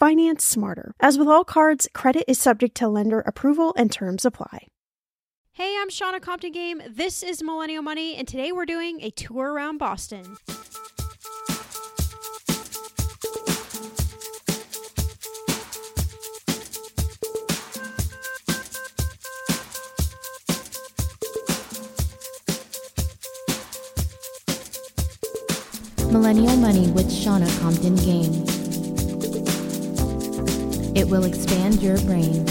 Finance smarter. As with all cards, credit is subject to lender approval and terms apply. Hey, I'm Shannah Compton Game. This is Millennial Money, and today we're doing a tour around Boston. Millennial Money with Shannah Compton Game. It will expand your brain.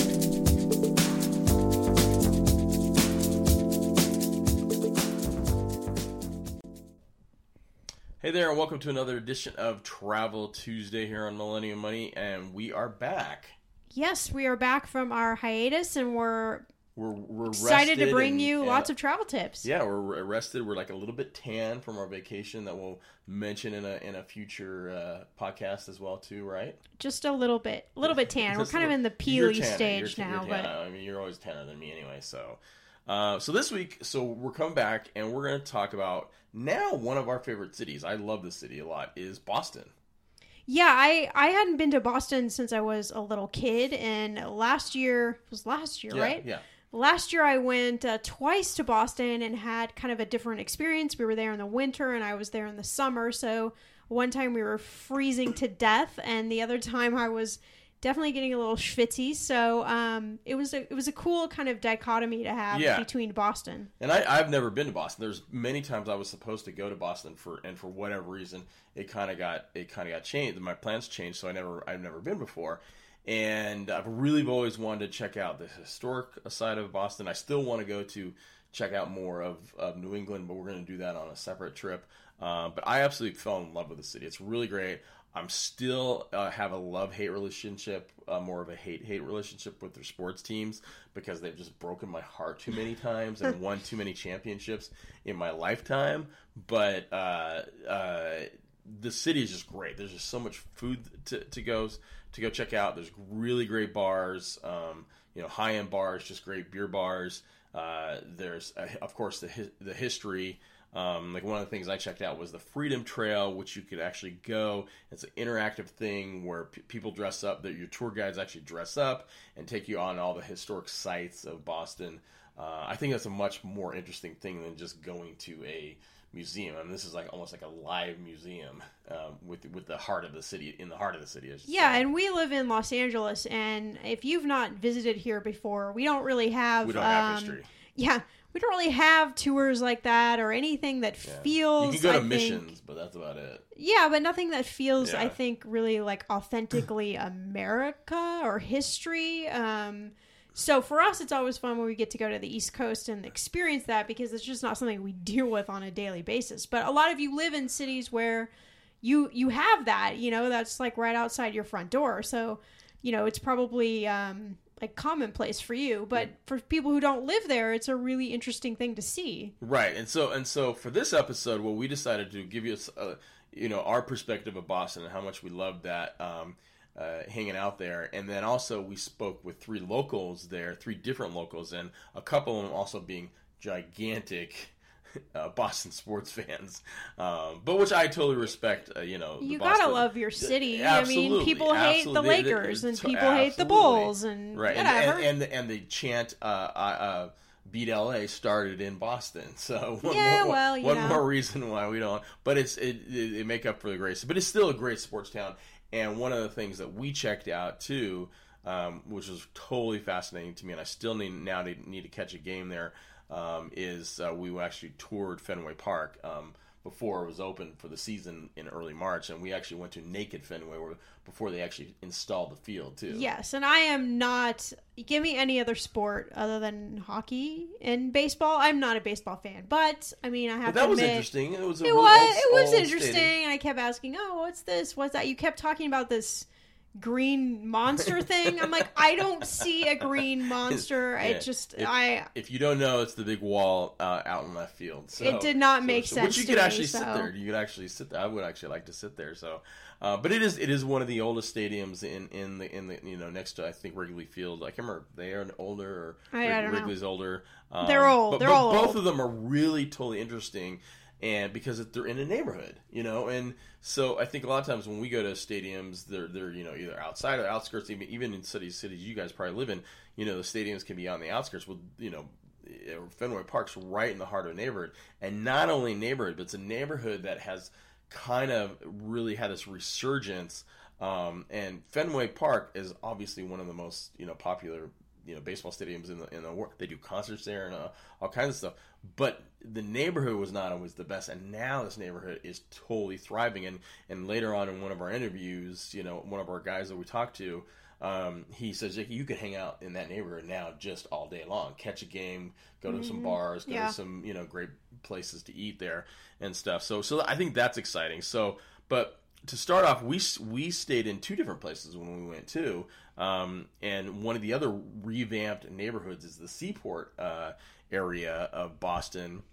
Hey there, and welcome to another edition of Travel Tuesday here on Millennial Money, and we are back. Yes, we are back from our hiatus, and we're We're, we're excited to bring and- you and- lots of travel tips. Yeah, we're rested. We're like a little bit tan from our vacation that we'll mention in a in a future uh, podcast as well too, right? Just a little bit, a little bit tan. We're kind of in the peely tanner, stage you're- now, you're but. I mean, you're always tanner than me anyway. So, uh, so this week, so we're coming back and we're going to talk about now one of our favorite cities. I love the city a lot. Is Boston. yeah, I I hadn't been to Boston since I was a little kid, and last year was last year, Yeah, right? Yeah. Last year, I went uh, twice to Boston and had kind of a different experience. We were there in the winter, and I was there in the summer. So one time we were freezing to death, and the other time I was definitely getting a little schwitzy. So um, it was a it was a cool kind of dichotomy to have Yeah. between Boston. And I, I've never been to Boston. There's many times I was supposed to go to Boston for, and for whatever reason, it kind of got it kind of got changed. My plans changed, so I never I've never been before. And I've really always wanted to check out the historic side of Boston. I still want to go to check out more of, of New England, but we're going to do that on a separate trip. Uh, but I absolutely fell in love with the city. It's really great. I'm still uh, have a love hate relationship, uh, more of a hate hate relationship with their sports teams because they've just broken my heart too many times and won too many championships in my lifetime. But uh, uh, the city is just great. There's just so much food to, to go to go check out. There's really great bars, um, you know, high end bars, just great beer bars. Uh, there's uh, of course the hi- the history. Um, like one of the things I checked out was the Freedom Trail, which you could actually go. It's an interactive thing where p- people dress up. That your tour guides actually dress up and take you on all the historic sites of Boston. Uh, I think that's a much more interesting thing than just going to a museum. I mean, this is like almost like a live museum um, with with the heart of the city in the heart of the city. Yeah, say. and we live in Los Angeles, and if you've not visited here before, we don't really have. we don't have um, history. Yeah, we don't really have tours like that or anything that Yeah. feels. you can go to I think- missions, but that's about it. Yeah, but nothing that feels, I think, really like authentically America or history. Um, so for us, it's always fun when we get to go to the East Coast and experience that because it's just not something we deal with on a daily basis. But a lot of you live in cities where you you have that, you know, that's like right outside your front door. So, you know, it's probably um, like commonplace for you. But for people who don't live there, it's a really interesting thing to see. Right, and so and so for this episode, what we decided to give you, a, you know, our perspective of Boston and how much we love that um, uh, hanging out there, and then also we spoke with three locals there, three different locals, and a couple of them also being gigantic. Uh, Boston sports fans, um, but which I totally respect. Uh, you know, You Boston- gotta love your city. I mean, Absolutely, people hate the absolutely. They- they- Lakers and people hate the. Bulls and right and, and, and, and the chant uh, uh, beat la started in boston so one, Yeah, more, well, you one more reason why we don't but it's it, it, it make up for the grace but it's still a great sports town and one of the things that we checked out too um, which was totally fascinating to me and i still need now need, need to catch a game there um, is uh, we actually toured fenway park um, before it was open for the season in early March, and we actually went to Naked Fenway where, before they actually installed the field too. Yes, and I am not. Give me any other sport other than hockey and baseball. I'm not a baseball fan, but I mean, I have But that to was admit, interesting. It was a It was. old- it was interesting, stadium. and I kept asking, "Oh, what's this? What's that?" You kept talking about this green monster thing. I'm like, I don't see a green monster. Yeah. It just, If- I. If you don't know, it's the big wall uh, out in left field. So, It did not make so- sense Which you could me, actually sit there. You could actually sit there. I would actually like to sit there. So, uh, but it is it is one of the oldest stadiums in, in the in the you know next to I think Wrigley Field. I can't remember they are older or I- I don't know. Wrigley's older. Um, They're old. But, They're but all both old. of them are really totally interesting. And because they're in a neighborhood, you know, and so I think a lot of times when we go to stadiums, they're they're you know either outside or outskirts, even even in cities cities you guys probably live in, you know, the stadiums can be on the outskirts. Well, you know, Fenway Park's right in the heart of a neighborhood, and not only neighborhood, but it's a neighborhood that has kind of really had this resurgence. Um, and Fenway Park is obviously one of the most you know popular you know baseball stadiums in the in the world. They do concerts there and uh, all kinds of stuff. But the neighborhood was not always the best, and now this neighborhood is totally thriving. And and later on in one of our interviews, you know, one of our guys that we talked to. Um, he says "Jackie, you could hang out in that neighborhood now just all day long, catch a game, go to some bars, go Yeah. to some you know great places to eat there and stuff. So so I think that's exciting. So but to start off, we we stayed in two different places when we went too, um, and one of the other revamped neighborhoods is the Seaport uh, area of Boston,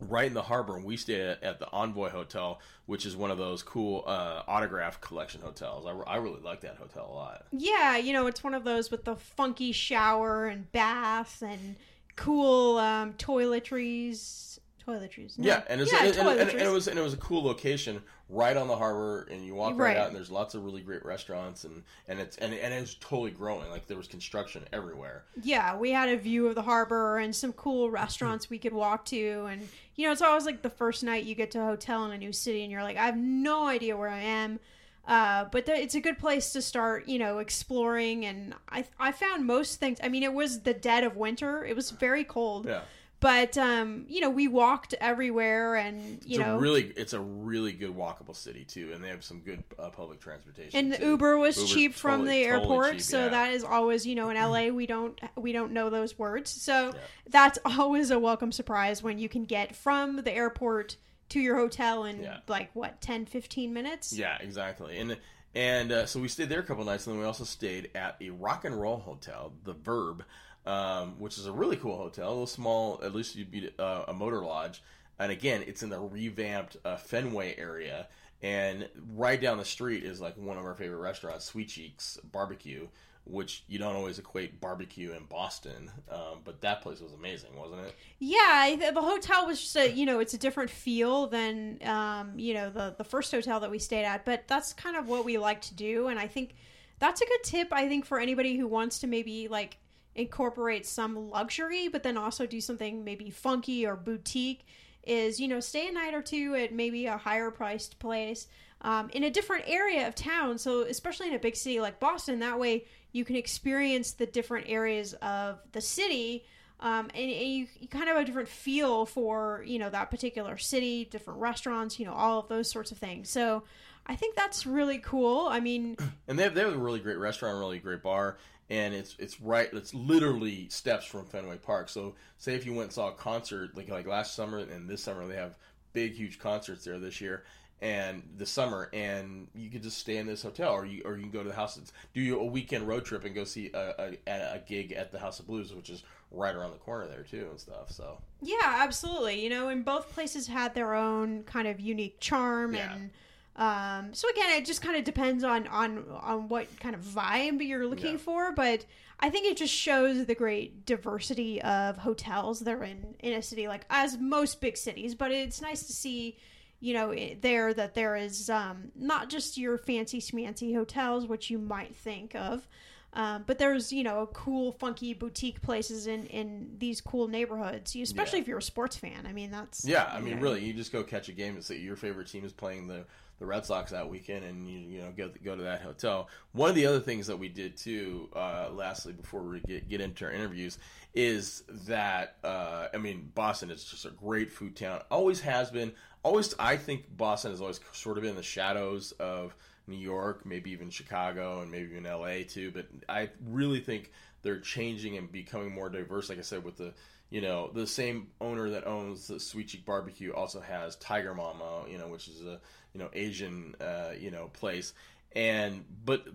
right in the harbor. And we stayed at, the Envoy Hotel, which is one of those cool uh, autograph collection hotels. I, I really like that hotel a lot. Yeah, you know, it's one of those with the funky shower and bath and cool um, toiletries. Toiletries. No. Yeah, and, yeah, and, and- and toiletries. it was and it was a cool location right on the harbor, and you walk right, Right. out, and there's lots of really great restaurants, and and it's and, and it's totally growing. Like there was construction everywhere. yeah, we had a view of the harbor and some cool restaurants we could walk to. And, you know, it's always like the first night you get to a hotel in a new city and you're like, I have no idea where I am. Uh, but there, it's a good place to start, you know, exploring. And I, I found most things. I mean, it was the dead of winter. It was very cold. Yeah, But um, you know, we walked everywhere, and you it's know, a really it's a really good walkable city too, and they have some good uh, public transportation. and the too. Uber was Uber's cheap from totally- the totally airport, cheap, so yeah. that is always, you know, in LA we don't we don't know those words, so Yeah. that's always a welcome surprise when you can get from the airport to your hotel in Yeah. like what 10 15 minutes Yeah, exactly. And and uh, so we stayed there a couple nights, and then we also stayed at a rock and roll hotel, the Verb, um, which is a really cool hotel, a little small. At least you'd be uh, a motor lodge, and again, it's in the revamped uh, Fenway area. And right down the street is like one of our favorite restaurants, Sweet Cheeks Barbecue, which you don't always equate barbecue in Boston, um, but that place was amazing, wasn't it? Yeah, I the hotel was just a you know it's a different feel than um, you know the the first hotel that we stayed at, but that's kind of what we like to do, and I think that's a good tip. I think for anybody who wants to maybe like incorporate some luxury, but then also do something maybe funky or boutique. Is you know stay a night or two at maybe a higher priced place um, in a different area of town. So especially in a big city like Boston, that way you can experience the different areas of the city. Um, and, and you, you kind of have a different feel for you know that particular city, different restaurants, you know all of those sorts of things. So I think that's really cool. I mean, and they have, they have a really great restaurant, really great bar, and it's it's right. It's literally steps from Fenway Park. So say if you went and saw a concert like like last summer and this summer they have big huge concerts there this year and the summer and you could just stay in this hotel or you or you can go to the house do a weekend road trip and go see a, a, a gig at the House of Blues which is right around the corner there too and stuff so yeah absolutely you know and both places had their own kind of unique charm Yeah. and um, so again it just kind of depends on on on what kind of vibe you're looking Yeah. for but i think it just shows the great diversity of hotels that are in in a city like as most big cities but it's nice to see you know it, there that there is um, not just your fancy smancy hotels which you might think of um, but there's you know cool funky boutique places in in these cool neighborhoods especially Yeah. if you're a sports fan i mean that's yeah I mean know, really you just go catch a game and say your favorite team is playing the the Red Sox that weekend and you you know go go to that hotel one of the other things that we did too uh, lastly before we get get into our interviews is that uh, I mean Boston is just a great food town always has been always I think Boston has always sort of been in the shadows of New York, maybe even Chicago, and maybe even LA too. But I really think they're changing and becoming more diverse. Like I said, with the you know the same owner that owns the Sweet Cheek Barbecue also has Tiger Mama, you know, which is a you know Asian uh, you know place. And but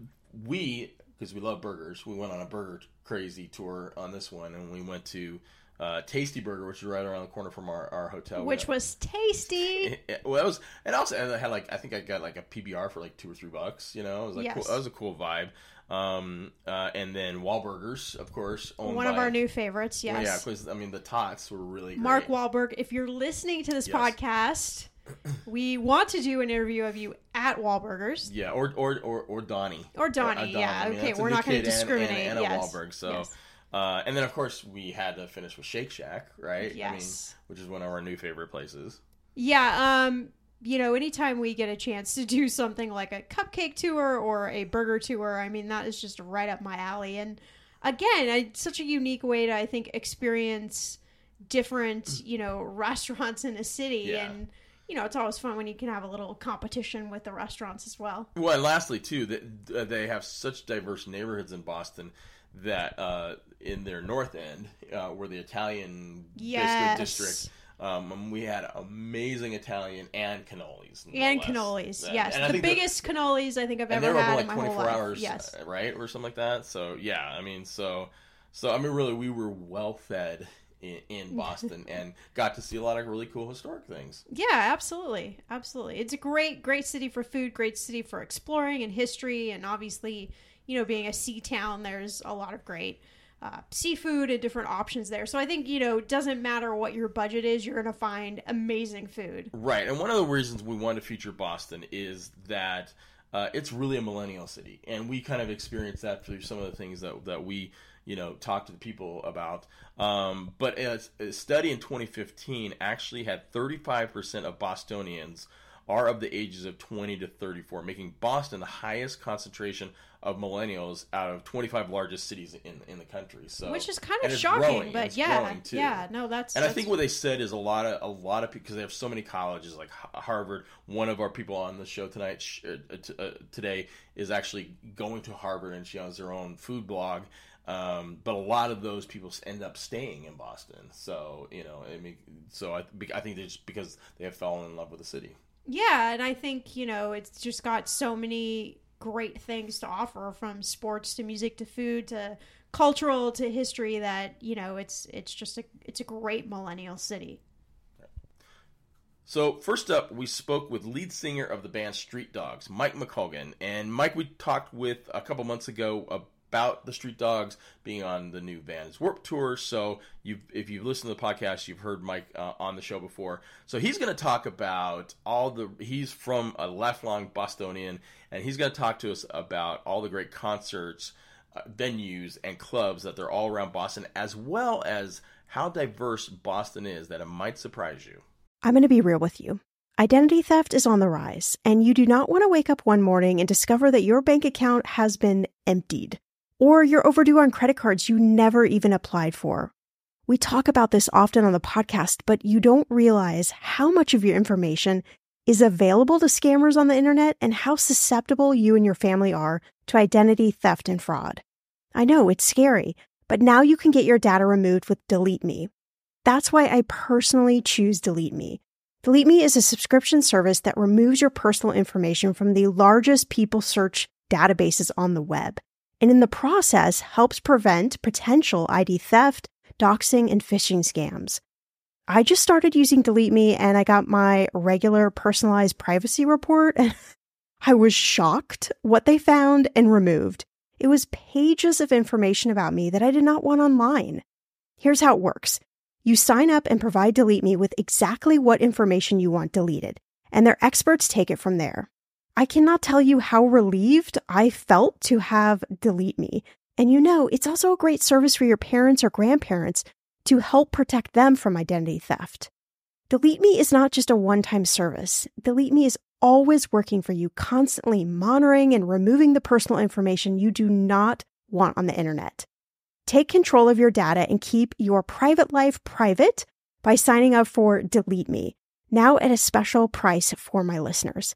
we because we love burgers, we went on a burger crazy tour on this one, and we went to. Uh, Tasty Burger, which is right around the corner from our, our hotel, which was tasty well, that was, and also, and I had like, I think I got like a PBR for like two or three bucks. You know, it was like, Yes. cool, that was a cool vibe. Um, uh, and then Wahlburgers, of course, one of by- our new favorites Well, yes yeah, because I mean the tots were really great. Mark Wahlberg, if you're listening to this Yes. podcast, we want to do an interview of you at Wahlburgers. Yeah, or or or, or Donnie. Or Donnie, Uh, yeah, I mean, okay, we're not gonna kid and- discriminate, And, and, yes. a Wahlberg, so. Yes. Uh, and then of course we had to finish with Shake Shack, right? I mean, Yes. which is one of our new favorite places. Yeah, um, you know, anytime we get a chance to do something like a cupcake tour or a burger tour, I mean, that is just right up my alley. And again, I, such a unique way to, I think, experience different, you know, restaurants in a city. Yeah. And, you know, it's always fun when you can have a little competition with the restaurants as well. Well, and lastly, too, that uh, they have such diverse neighborhoods in Boston that uh, in their north end, uh, where the Italian Yes. district, um, we had amazing Italian and cannolis. no And cannolis, And- yes. and the biggest cannolis I think I've ever had open in like my whole life. hours, Yes. uh, right, or something like that. So yeah, I mean, so so I mean, really, we were well fed in, in Boston and got to see a lot of really cool historic things. Yeah, absolutely. Absolutely. It's a great, great city for food, great city for exploring and history. And obviously, you know, being a sea town, there's a lot of great uh, seafood and different options there. So I think, you know, it doesn't matter what your budget is, you're going to find amazing food. Right, and one of the reasons we wanted to feature Boston is that uh, it's really a millennial city, and we kind of experienced that through some of the things that that we you know talked to the people about. Um, but a, a study in 2015 actually had 35 percent of Bostonians are of the ages of 20 to 34, making Boston the highest concentration of millennials out of 25 largest cities in in the country. So, Which is kind of shocking, growing, but yeah, yeah, no, that's And I think what they said is a lot of a lot of people because they have so many colleges like Harvard. One of our people on the show tonight uh, t- uh, today is actually going to Harvard, and she has her own food blog. Um, but a lot of those people end up staying in Boston. So you know, I mean, so I, I think they just because they have fallen in love with the city. Yeah, and I think, you know, it's just got so many great things to offer from sports to music to food to cultural to history that, you know, it's it's just a it's a great millennial city. So first up, we spoke with lead singer of the band Street Dogs, Mike McColgan, and Mike we talked with a couple months ago about the Street Dogs being on the new Vans Warped Tour. So if you've listened to the podcast, you've heard Mike uh, on the show before. So he's going to talk about all the. He's from a lifelong Bostonian, and he's going to talk to us about all the great concerts. uh, venues and clubs that they're all around Boston, as well as how diverse Boston is, that it might surprise you. I'm going to be real with you. Identity theft is on the rise, and you do not want to wake up one morning and discover that your bank account has been emptied, or you're overdue on credit cards you never even applied for. We talk about this often on the podcast, but you don't realize how much of your information is available to scammers on the internet and how susceptible you and your family are to identity theft and fraud. I know it's scary, but now you can get your data removed with Delete Me. That's why I personally choose Delete Me. Delete Me is a subscription service that removes your personal information from the largest people search databases on the web, and in the process helps prevent potential ID theft, doxing, and phishing scams. I just started using Delete Me and I got my regular personalized privacy report I was shocked what they found and removed. It was pages of information about me that I did not want online. Here's how it works. You sign up and provide Delete Me with exactly what information you want deleted, and their experts take it from there. I cannot tell you how relieved I felt to have Delete Me. And you know, it's also a great service for your parents or grandparents to help protect them from identity theft. Delete Me is not just a one time service. Delete Me is always working for you, constantly monitoring and removing the personal information you do not want on the internet. Take control of your data and keep your private life private by signing up for Delete Me, now at a special price for my listeners.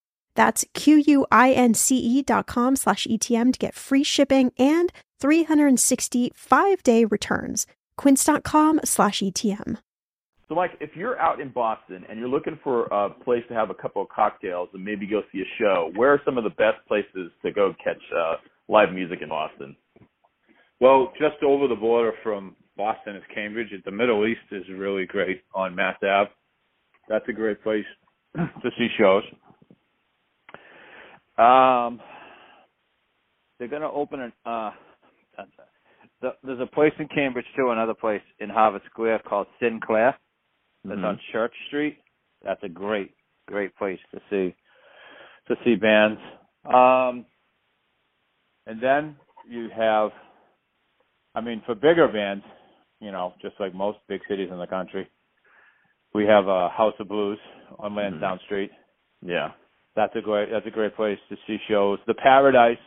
That's Q-U-I-N-C-E dot com slash ETM to get free shipping and 365 day returns. Quince.com slash ETM. So, Mike, if you're out in Boston and you're looking for a place to have a couple of cocktails and maybe go see a show, where are some of the best places to go catch uh, live music in Boston? Well, just over the border from Boston is Cambridge. The Middle East is really great on Mass Ave. That's a great place to see shows. Um, they're going to open an. Uh, the, there's a place in Cambridge too, another place in Harvard Square called Sinclair. That's Mhm. on Church Street. That's a great, great place to see to see bands. Um, and then you have, I mean, for bigger bands, you know, just like most big cities in the country, we have a House of Blues on Lansdowne Street. Yeah. That's a great that's a great place to see shows. The Paradise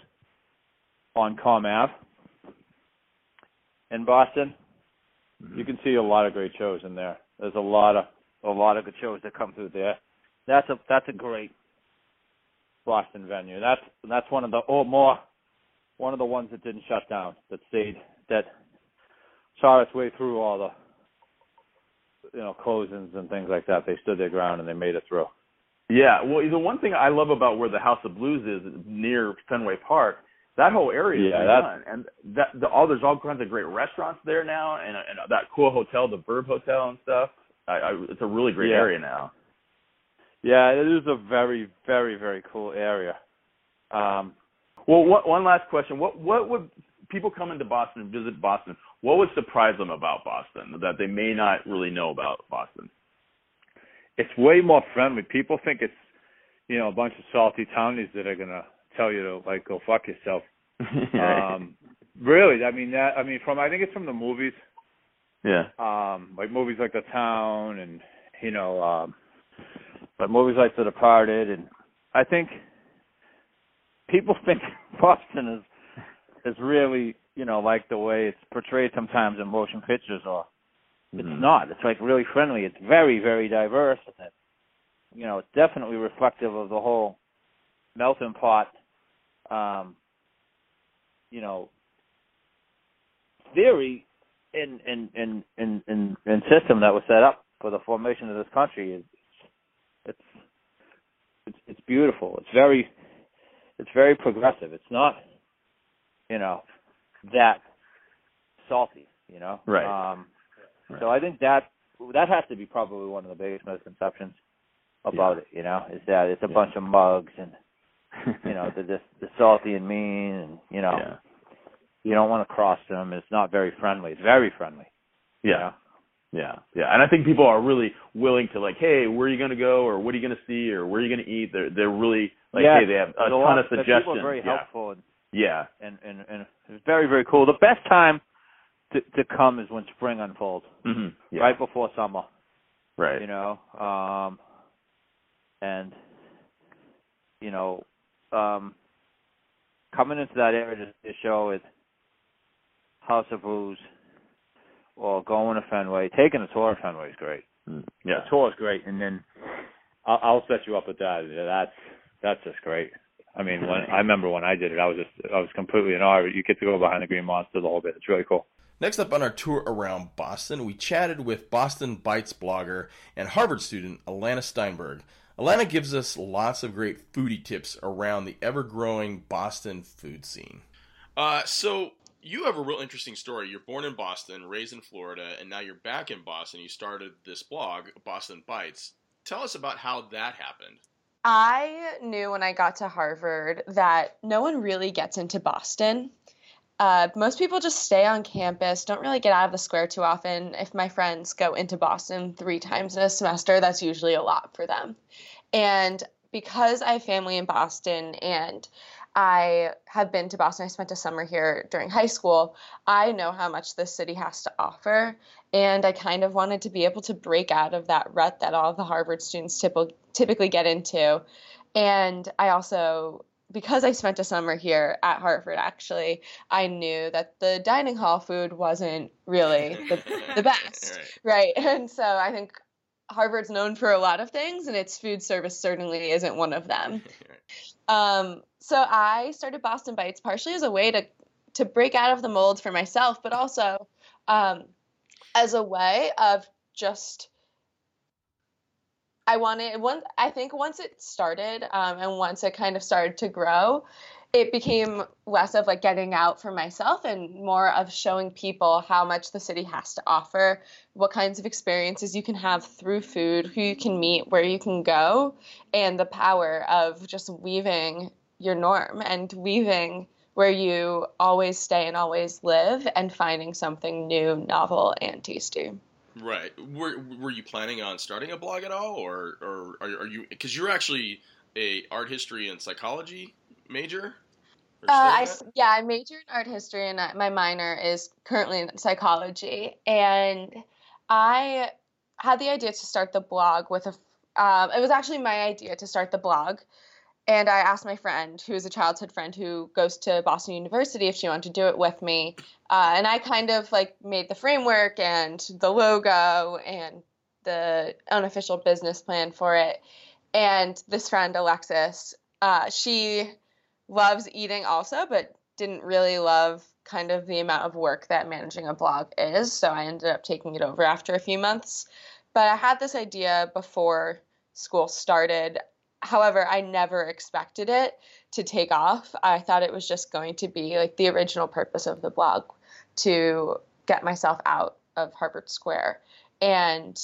on Comm Ave in Boston. Mm-hmm. You can see a lot of great shows in there. There's a lot of a lot of good shows that come through there. That's a that's a great Boston venue. That's that's one of the or more one of the ones that didn't shut down. That stayed that saw its way through all the you know closings and things like that. They stood their ground and they made it through. Yeah. Well, the one thing I love about where the House of Blues is near Fenway Park, that whole area is Yeah, redone. that's- and that the, all there's all kinds of great restaurants there now, and, and that cool hotel, the Verb Hotel and stuff. I, I, it's a really great Yeah. area now. Yeah, it is a very very very cool area. Um, Well, one, one last question: What what would people come into Boston and visit Boston? What would surprise them about Boston that they may not really know about Boston? It's way more friendly. People think it's you know a bunch of salty townies that are gonna tell you to like go fuck yourself. Um, really, I mean that. I mean from I think it's from the movies, yeah. um, like movies like The Town and you know, um, but movies like The Departed, and I think people think Boston is is really you know like the way it's portrayed sometimes in motion pictures or it's Mhm. not. It's like really friendly. It's very, very diverse, and it, you know, it's definitely reflective of the whole melting pot, um, you know, theory and and and and and and system that was set up for the formation of this country. It's it's it's, it's beautiful. It's very it's very progressive. It's not, you know, that salty. You know, Right. Um, so I think that that has to be probably one of the biggest misconceptions about it. You know, is that it's a Yeah. bunch of mugs and you know they're just they're salty and mean and you know yeah. you don't want to cross them. It's not very friendly. It's very friendly. you Yeah. know? Yeah, yeah, and I think people are really willing to like, hey, where are you going to go, or what are you going to see, or where are you going to eat? They're they're really like, Yes, hey, they have a ton lot- of suggestions. People are very yeah, helpful and, yeah, and and and it's very very cool. The best time to to come is when spring unfolds, hmm yeah. right before summer. right, you know um and you know um coming into that area to, to show it house of blues or going to fenway taking a tour of fenway is great. Mm, yeah, the tour is great and then I'll, I'll set you up with that. That's that's just great. I mean when i remember when i did it i was just i was completely in awe you get to go behind the green monster the whole bit. It's really cool Next up on our tour around Boston, we chatted with Boston Bites blogger and Harvard student Alana Steinberg. Alana gives us lots of great foodie tips around the ever growing Boston food scene. Uh, so, you have a real interesting story. You're born in Boston, raised in Florida, and now you're back in Boston. You started this blog, Boston Bites. Tell us about how that happened. I knew when I got to Harvard that no one really gets into Boston. Uh, most people just stay on campus, don't really get out of the square too often. If my friends go into Boston three times in a semester, that's usually a lot for them. And because I have family in Boston and I have been to Boston. I spent a summer here during high school. I know how much this city has to offer. And I kind of wanted to be able to break out of that rut that all the Harvard students typically get into. And I also, because I spent a summer here at Harvard, actually, I knew that the dining hall food wasn't really the, the best. right. right. And so I think Harvard's known for a lot of things, and its food service certainly isn't one of them. Um, so I started Boston Bites partially as a way to to break out of the mold for myself, but also um, as a way of just I wanted one. I think once it started um, and once it kind of started to grow, it became less of like getting out for myself and more of showing people how much the city has to offer, what kinds of experiences you can have through food, who you can meet, where you can go, and the power of just weaving your norm and weaving where you always stay and always live and finding something new, novel, and tasty. Right. Were Were you planning on starting a blog at all, or or are, are you? Because you're actually a art history and psychology major. Uh, I, yeah, I major in art history, and my minor is currently in psychology. And I had the idea to start the blog with a. Um, it was actually my idea to start the blog and I asked my friend, who is a childhood friend who goes to Boston University, if she wanted to do it with me. Uh, and I kind of like made the framework and the logo and the unofficial business plan for it. And this friend, Alexis, uh, she loves eating also, but didn't really love kind of the amount of work that managing a blog is. So I ended up taking it over after a few months. But I had this idea before school started However, I never expected it to take off. I thought it was just going to be like the original purpose of the blog to get myself out of Harvard Square. And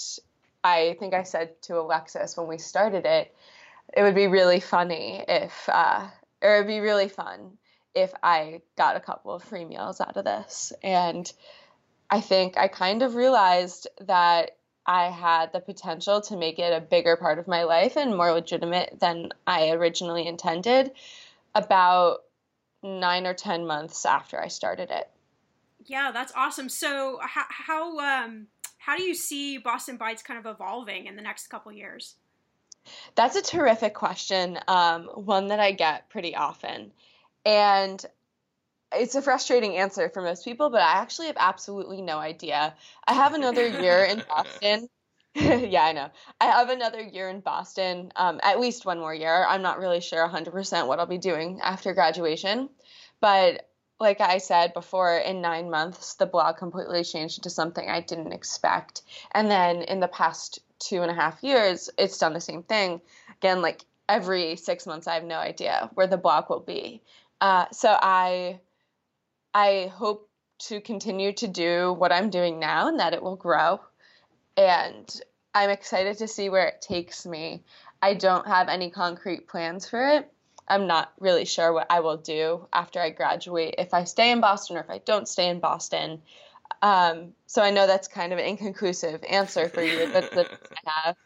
I think I said to Alexis when we started it, it would be really funny if, uh, or it would be really fun if I got a couple of free meals out of this. And I think I kind of realized that I had the potential to make it a bigger part of my life and more legitimate than I originally intended about nine or 10 months after I started it. Yeah, that's awesome. So, how, how, um, how do you see Boston Bites kind of evolving in the next couple years? That's a terrific question, um, one that I get pretty often. And it's a frustrating answer for most people, but I actually have absolutely no idea. I have another year in Boston. yeah, I know. I have another year in Boston, um, at least one more year. I'm not really sure 100% what I'll be doing after graduation. But like I said before, in nine months, the blog completely changed into something I didn't expect. And then in the past two and a half years, it's done the same thing. Again, like every six months, I have no idea where the blog will be. Uh, so I I hope to continue to do what I'm doing now and that it will grow. And I'm excited to see where it takes me. I don't have any concrete plans for it. I'm not really sure what I will do after I graduate, if I stay in Boston or if I don't stay in Boston. Um, so I know that's kind of an inconclusive answer for you that, that I have.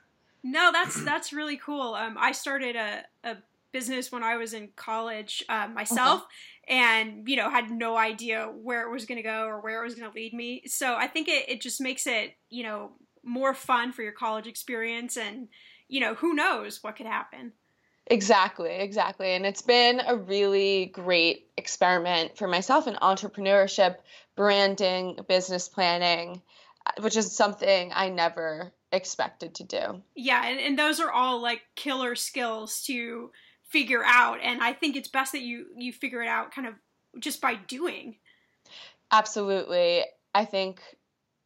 No, that's that's really cool. Um, I started a, a business when I was in college uh, myself, uh-huh and you know had no idea where it was going to go or where it was going to lead me. So i think it, it just makes it you know more fun for your college experience and you know who knows what could happen. Exactly exactly. And it's been a really great experiment for myself in entrepreneurship branding business planning uh, which is something i never expected to do. Yeah and, and those are all like killer skills to figure out and i think it's best that you you figure it out kind of just by doing. Absolutely. I think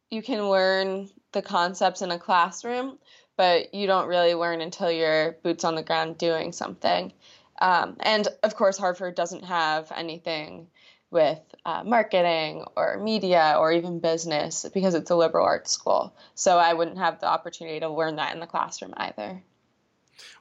you can learn the concepts in a classroom but you don't really learn until you're boots on the ground doing something. Um, and of course harvard doesn't have anything with uh, marketing or media or even business because it's a liberal arts school. So i wouldn't have the opportunity to learn that in the classroom either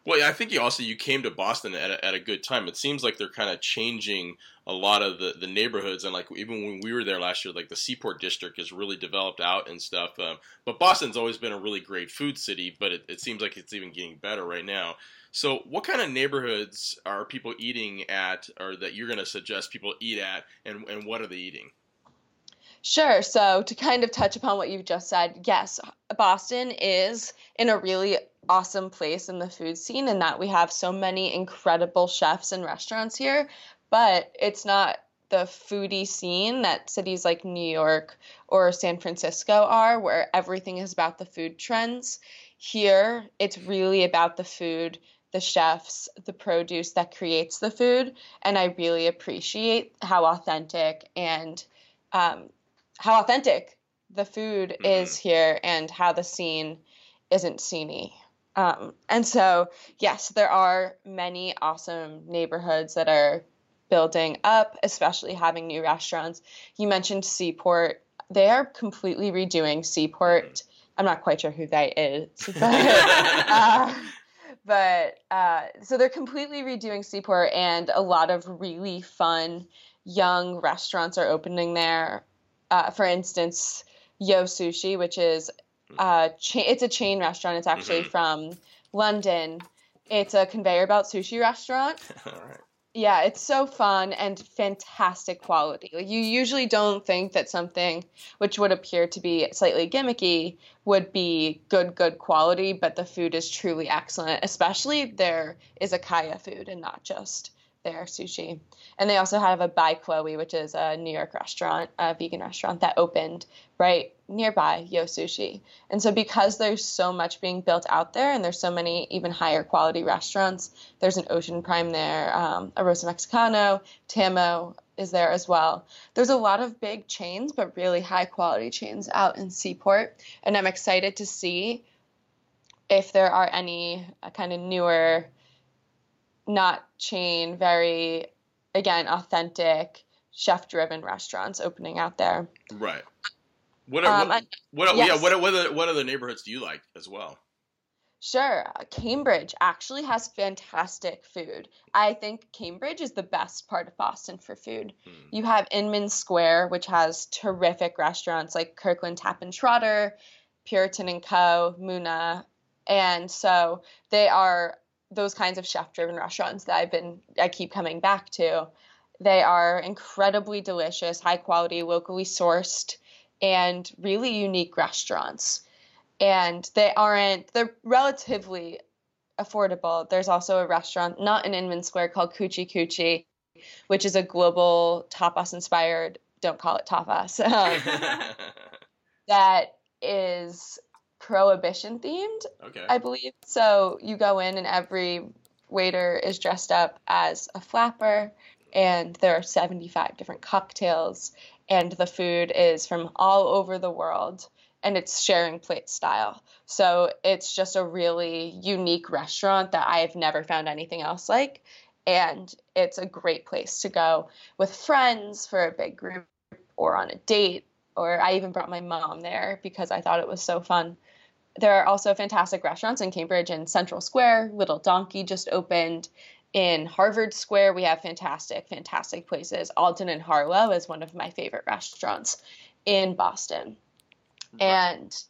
Well, I think you also you came to Boston at a, at a good time. It seems like they're kind of changing a lot of the, the neighborhoods, and like even when we were there last year, like the Seaport District is really developed out and stuff. Um, but Boston's always been a really great food city, but it, it seems like it's even getting better right now. So, what kind of neighborhoods are people eating at, or that you're going to suggest people eat at, and and what are they eating? Sure. So, to kind of touch upon what you've just said, yes, Boston is in a really awesome place in the food scene, in that we have so many incredible chefs and restaurants here, but it's not the foodie scene that cities like New York or San Francisco are, where everything is about the food trends. Here, it's really about the food, the chefs, the produce that creates the food. And I really appreciate how authentic and um, how authentic the food mm-hmm. is here and how the scene isn't sceney. Um, and so, yes, there are many awesome neighborhoods that are building up, especially having new restaurants. You mentioned Seaport. They are completely redoing Seaport. Mm-hmm. I'm not quite sure who that is, but, uh, but uh, so they're completely redoing Seaport, and a lot of really fun young restaurants are opening there uh, for instance, Yo Sushi, which is uh, cha- it's a chain restaurant. It's actually mm-hmm. from London. It's a conveyor belt sushi restaurant. Right. Yeah, it's so fun and fantastic quality. Like you usually don't think that something which would appear to be slightly gimmicky would be good good quality, but the food is truly excellent. Especially there is a kaya food and not just their sushi. And they also have a By Chloe, which is a New York restaurant, a vegan restaurant that opened right nearby Yo Sushi. And so because there's so much being built out there and there's so many even higher quality restaurants, there's an Ocean Prime there, um, a Rosa Mexicano, Tamo is there as well. There's a lot of big chains, but really high quality chains out in Seaport. And I'm excited to see if there are any uh, kind of newer not chain, very again authentic, chef driven restaurants opening out there. Right. What are, um, what, what, yes. yeah, what, what, other, what other neighborhoods do you like as well? Sure. Cambridge actually has fantastic food. I think Cambridge is the best part of Boston for food. Hmm. You have Inman Square, which has terrific restaurants like Kirkland Tap and Trotter, Puritan and Co., Moona. And so they are those kinds of chef driven restaurants that I've been I keep coming back to. They are incredibly delicious, high quality, locally sourced, and really unique restaurants. And they aren't they're relatively affordable. There's also a restaurant not in Inman Square called Cuchi Cuchi, which is a global tapas inspired, don't call it tapas, um, that is prohibition themed. Okay. I believe. So you go in and every waiter is dressed up as a flapper and there are 75 different cocktails and the food is from all over the world and it's sharing plate style. So it's just a really unique restaurant that I have never found anything else like. And it's a great place to go with friends for a big group or on a date. Or I even brought my mom there because I thought it was so fun there are also fantastic restaurants in Cambridge and Central Square. Little Donkey just opened. In Harvard Square, we have fantastic, fantastic places. Alden and Harlow is one of my favorite restaurants in Boston. Right. And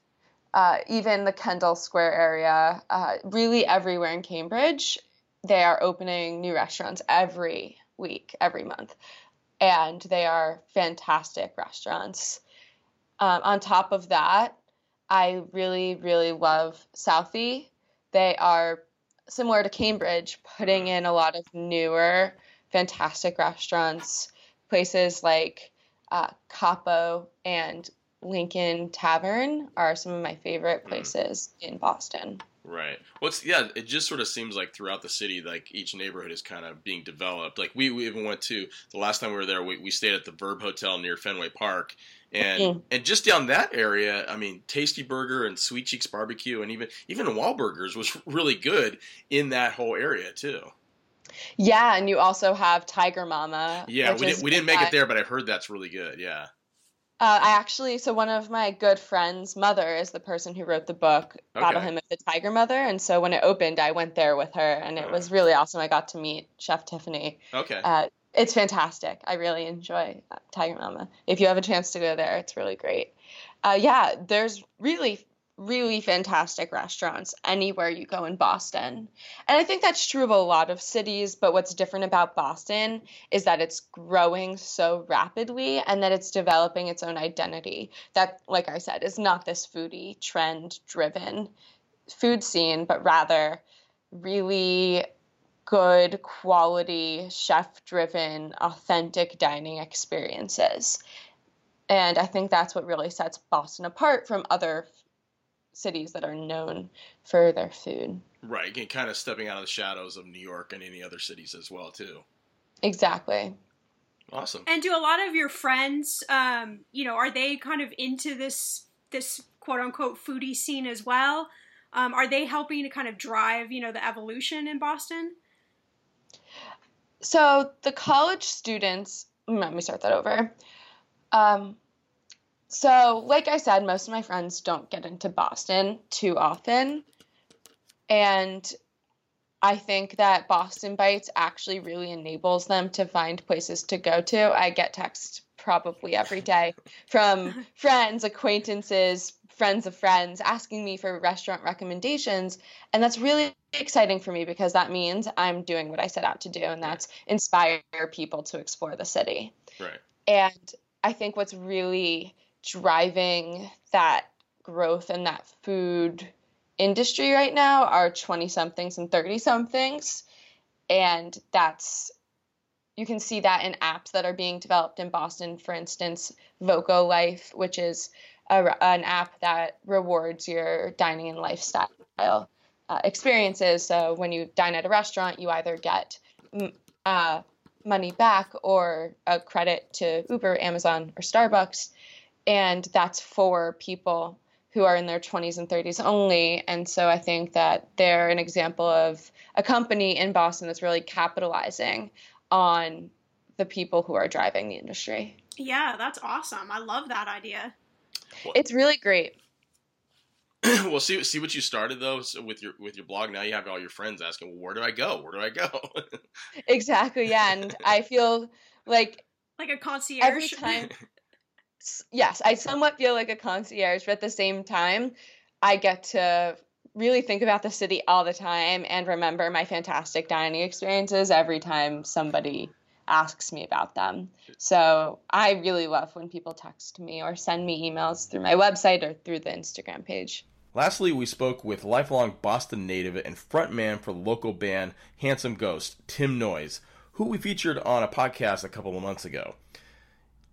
uh, even the Kendall Square area, uh, really everywhere in Cambridge, they are opening new restaurants every week, every month. And they are fantastic restaurants. Um, on top of that, I really, really love Southie. They are similar to Cambridge, putting in a lot of newer, fantastic restaurants. Places like uh, Capo and Lincoln Tavern are some of my favorite mm. places mm. in Boston. Right. Well, yeah, it just sort of seems like throughout the city, like each neighborhood is kind of being developed. Like we, we even went to the last time we were there, we, we stayed at the Verb Hotel near Fenway Park, and mm. and just down that area, I mean, Tasty Burger and Sweet Cheeks Barbecue, and even even Wahlburgers was really good in that whole area too. Yeah, and you also have Tiger Mama. Yeah, we didn't we didn't make it there, but I've heard that's really good. Yeah. Uh, I actually, so one of my good friends' mother is the person who wrote the book Battle Okay. Hymn of the Tiger Mother, and so when it opened, I went there with her, and it was really awesome. I got to meet Chef Tiffany. Okay. Uh, it's fantastic. I really enjoy uh, Tiger Mama. If you have a chance to go there, it's really great. Uh, yeah, there's really, really fantastic restaurants anywhere you go in Boston. And I think that's true of a lot of cities, but what's different about Boston is that it's growing so rapidly and that it's developing its own identity. That, like I said, is not this foodie, trend driven food scene, but rather really good quality chef driven authentic dining experiences and i think that's what really sets boston apart from other cities that are known for their food right. And kind of stepping out of the shadows of New York and any other cities as well too. exactly Awesome. And do a lot of your friends, um, you know, are they kind of into this this quote unquote foodie scene as well? Um, are they helping to kind of drive, you know, the evolution in Boston? So the college students let me start that over. Um, so like i said most of my friends don't get into boston too often. And i think that boston bites actually really enables them to find places to go to. I get texts probably every day from friends acquaintances friends of friends asking me for restaurant recommendations and that's really exciting for me because that means i'm doing what i set out to do and that's inspire people to explore the city Right. and I think what's really driving that growth in that food industry right now are 20 somethings and 30 somethings. And that's, you can see that in apps that are being developed in Boston. For instance, Voco Life, which is a, an app that rewards your dining and lifestyle uh, experiences. So when you dine at a restaurant, you either get uh, money back or a credit to Uber, Amazon, or Starbucks. And that's for people who are in their 20s and 30s only. And so I think that they're an example of a company in Boston that's really capitalizing on the people who are driving the industry. Yeah, that's awesome. I love that idea. It's really great. well, see see what you started though so with your with your blog. Now you have all your friends asking, "Well, where do I go? Where do I go?" Exactly. Yeah. And I feel like Like a concierge. every time yes i somewhat feel like a concierge but at the same time i get to really think about the city all the time and remember my fantastic dining experiences every time somebody asks me about them so i really love when people text me or send me emails through my website or through the instagram page Lastly, we spoke with lifelong Boston native and frontman for the local band Handsome Ghost, Tim Noyes, who we featured on a podcast a couple of months ago.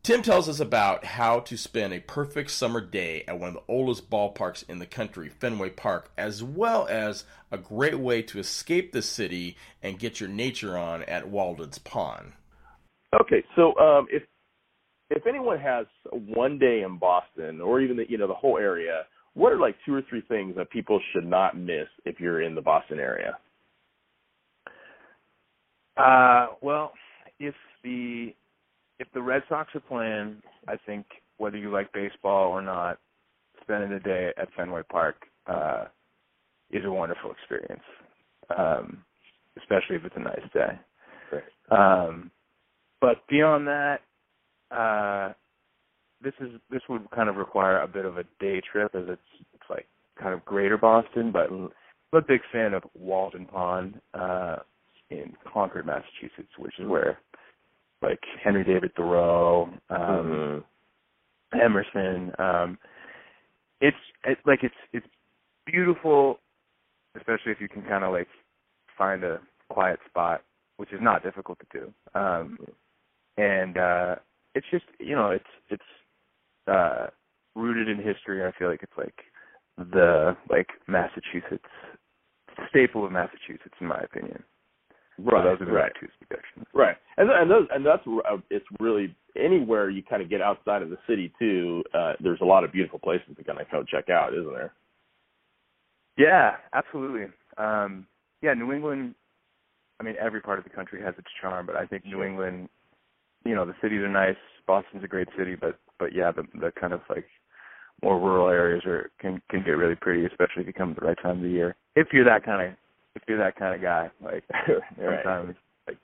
Tim tells us about how to spend a perfect summer day at one of the oldest ballparks in the country, Fenway Park, as well as a great way to escape the city and get your nature on at Walden's Pond. Okay, so um, if if anyone has one day in Boston or even the you know the whole area, what are like two or three things that people should not miss if you're in the Boston area? Uh, well, if the if the Red Sox are playing, I think whether you like baseball or not, spending the day at Fenway Park uh, is a wonderful experience, um, especially if it's a nice day. Um, but beyond that, uh, this is this would kind of require a bit of a day trip, as it's it's like kind of Greater Boston, but I'm a big fan of Walden Pond uh, in Concord, Massachusetts, which is where like Henry David Thoreau, um, Emerson. Um, it's it, like it's it's beautiful, especially if you can kind of like find a quiet spot, which is not difficult to do. Um, and uh, it's just you know it's it's uh, rooted in history. I feel like it's like the like Massachusetts staple of Massachusetts, in my opinion. So those are the right. two. Right, and and those and that's uh, it's really anywhere you kind of get outside of the city too. Uh, there's a lot of beautiful places to kind of go check out, isn't there? Yeah, absolutely. Um, yeah, New England. I mean, every part of the country has its charm, but I think New England. You know, the cities are nice. Boston's a great city, but but yeah, the the kind of like more rural areas are can can get really pretty, especially if you come at the right time of the year. If you're that kind of if you're that kind of guy, like Right. sometimes like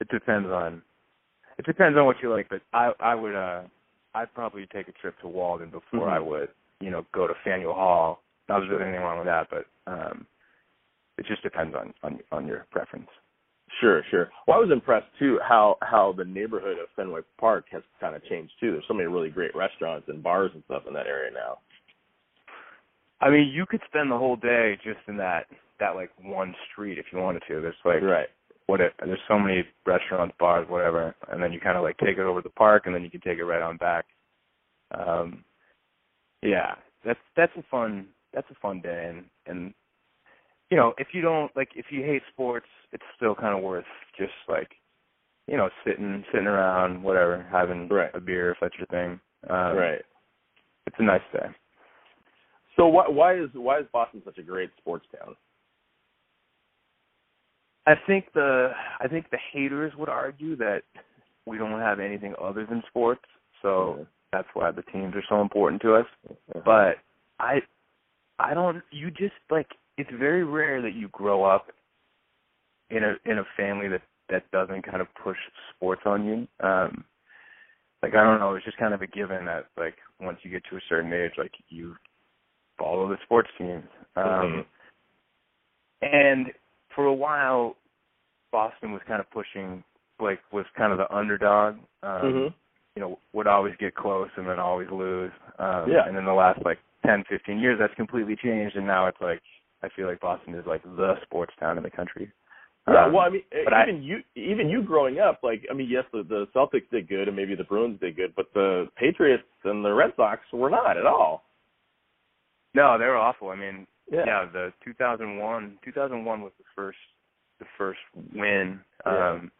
it depends on it depends on what you like. But I I would uh I'd probably take a trip to Walden before Mhm. I would you know go to Faneuil Hall. Not that there's anything wrong with that, but um it just depends on on on your preference. Sure, sure. Well, I was impressed too how how the neighborhood of Fenway Park has kind of changed too. There's so many really great restaurants and bars and stuff in that area now. I mean, you could spend the whole day just in that that like one street if you wanted to. There's like Right. what it, there's so many restaurants, bars, whatever, and then you kind of like take it over to the park, and then you can take it right on back. Um, yeah, that's that's a fun that's a fun day, and and you know if you don't like if you hate sports, it's still kind of worth just like you know sitting sitting around whatever having Right. a beer if that's your thing. Um, right. It's a nice day. So why why is why is Boston such a great sports town? I think the I think the haters would argue that we don't have anything other than sports, so that's why the teams are so important to us. But I I don't you just like it's very rare that you grow up in a in a family that that doesn't kind of push sports on you. Um like I don't know, it's just kind of a given that like once you get to a certain age like you follow the sports teams. Um Mhm. and for a while Boston was kind of pushing like was kind of the underdog. Um Mhm. you know, would always get close and then always lose. Um Yeah. and in the last like ten, fifteen years that's completely changed and now it's like I feel like Boston is like the sports town in the country. Yeah, Um, well, I mean, but I- even you, even you growing up, like, I mean, yes, the, the Celtics did good, and maybe the Bruins did good, but the Patriots and the Red Sox were not at all. No, they were awful. I mean, Yeah. yeah, the 2001 2001 was the first the first win. Yeah. Um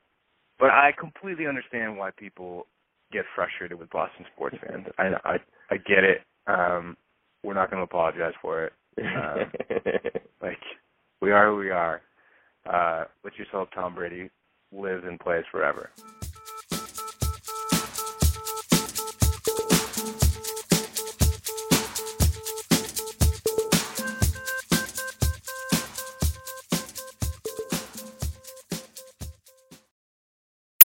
but I completely understand why people get frustrated with Boston sports fans. I I I get it. Um we're not going to apologize for it. Um, like we are who we are. Uh let yourself Tom Brady lives and plays forever.